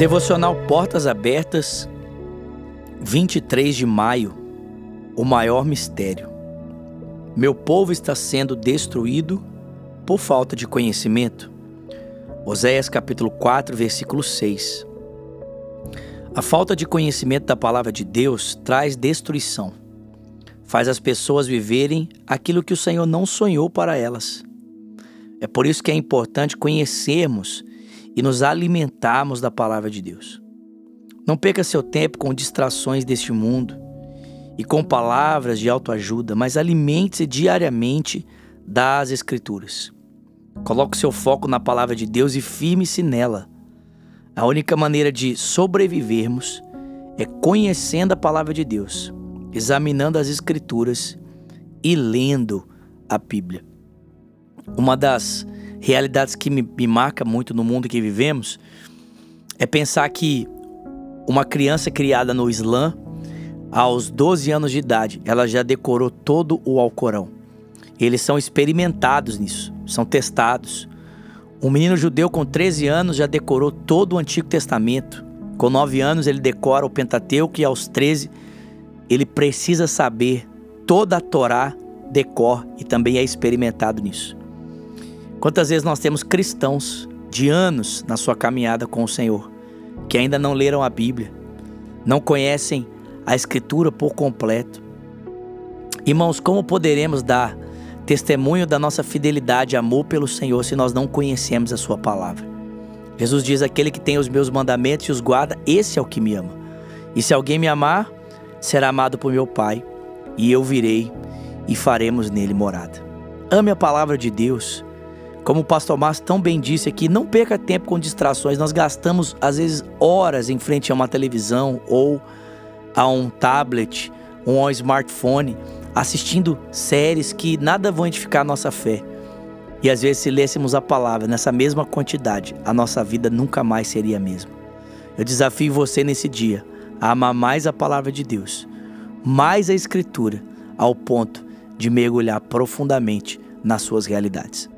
Devocional Portas Abertas, 23 de maio. O maior mistério. Meu povo está sendo destruído por falta de conhecimento. Oséias capítulo 4, versículo 6. A falta de conhecimento da palavra de Deus traz destruição. Faz as pessoas viverem aquilo que o Senhor não sonhou para elas. É por isso que é importante conhecermos e nos alimentarmos da palavra de Deus. Não perca seu tempo com distrações deste mundo e com palavras de autoajuda, mas alimente-se diariamente das Escrituras. Coloque seu foco na palavra de Deus e firme-se nela. A única maneira de sobrevivermos é conhecendo a palavra de Deus, examinando as Escrituras e lendo a Bíblia. Uma das realidades que me, me marca muito no mundo que vivemos é pensar que uma criança criada no Islã, aos 12 anos de idade, ela já decorou todo o Alcorão. Eles são experimentados nisso, são testados. Um menino judeu com 13 anos já decorou todo o Antigo Testamento. Com 9 anos ele decora o Pentateuco e aos 13 ele precisa saber toda a Torá, decor e também é experimentado nisso. Quantas vezes nós temos cristãos de anos na sua caminhada com o Senhor que ainda não leram a Bíblia, não conhecem a Escritura por completo? Irmãos, como poderemos dar testemunho da nossa fidelidade e amor pelo Senhor se nós não conhecemos a Sua palavra? Jesus diz: Aquele que tem os meus mandamentos e os guarda, esse é o que me ama. E se alguém me amar, será amado por meu Pai, e eu virei e faremos nele morada. Ame a palavra de Deus como o pastor Márcio tão bem disse aqui, não perca tempo com distrações. Nós gastamos, às vezes, horas em frente a uma televisão ou a um tablet ou a um smartphone, assistindo séries que nada vão edificar a nossa fé. E às vezes, se lêssemos a palavra nessa mesma quantidade, a nossa vida nunca mais seria a mesma. Eu desafio você nesse dia a amar mais a palavra de Deus, mais a Escritura, ao ponto de mergulhar profundamente nas suas realidades.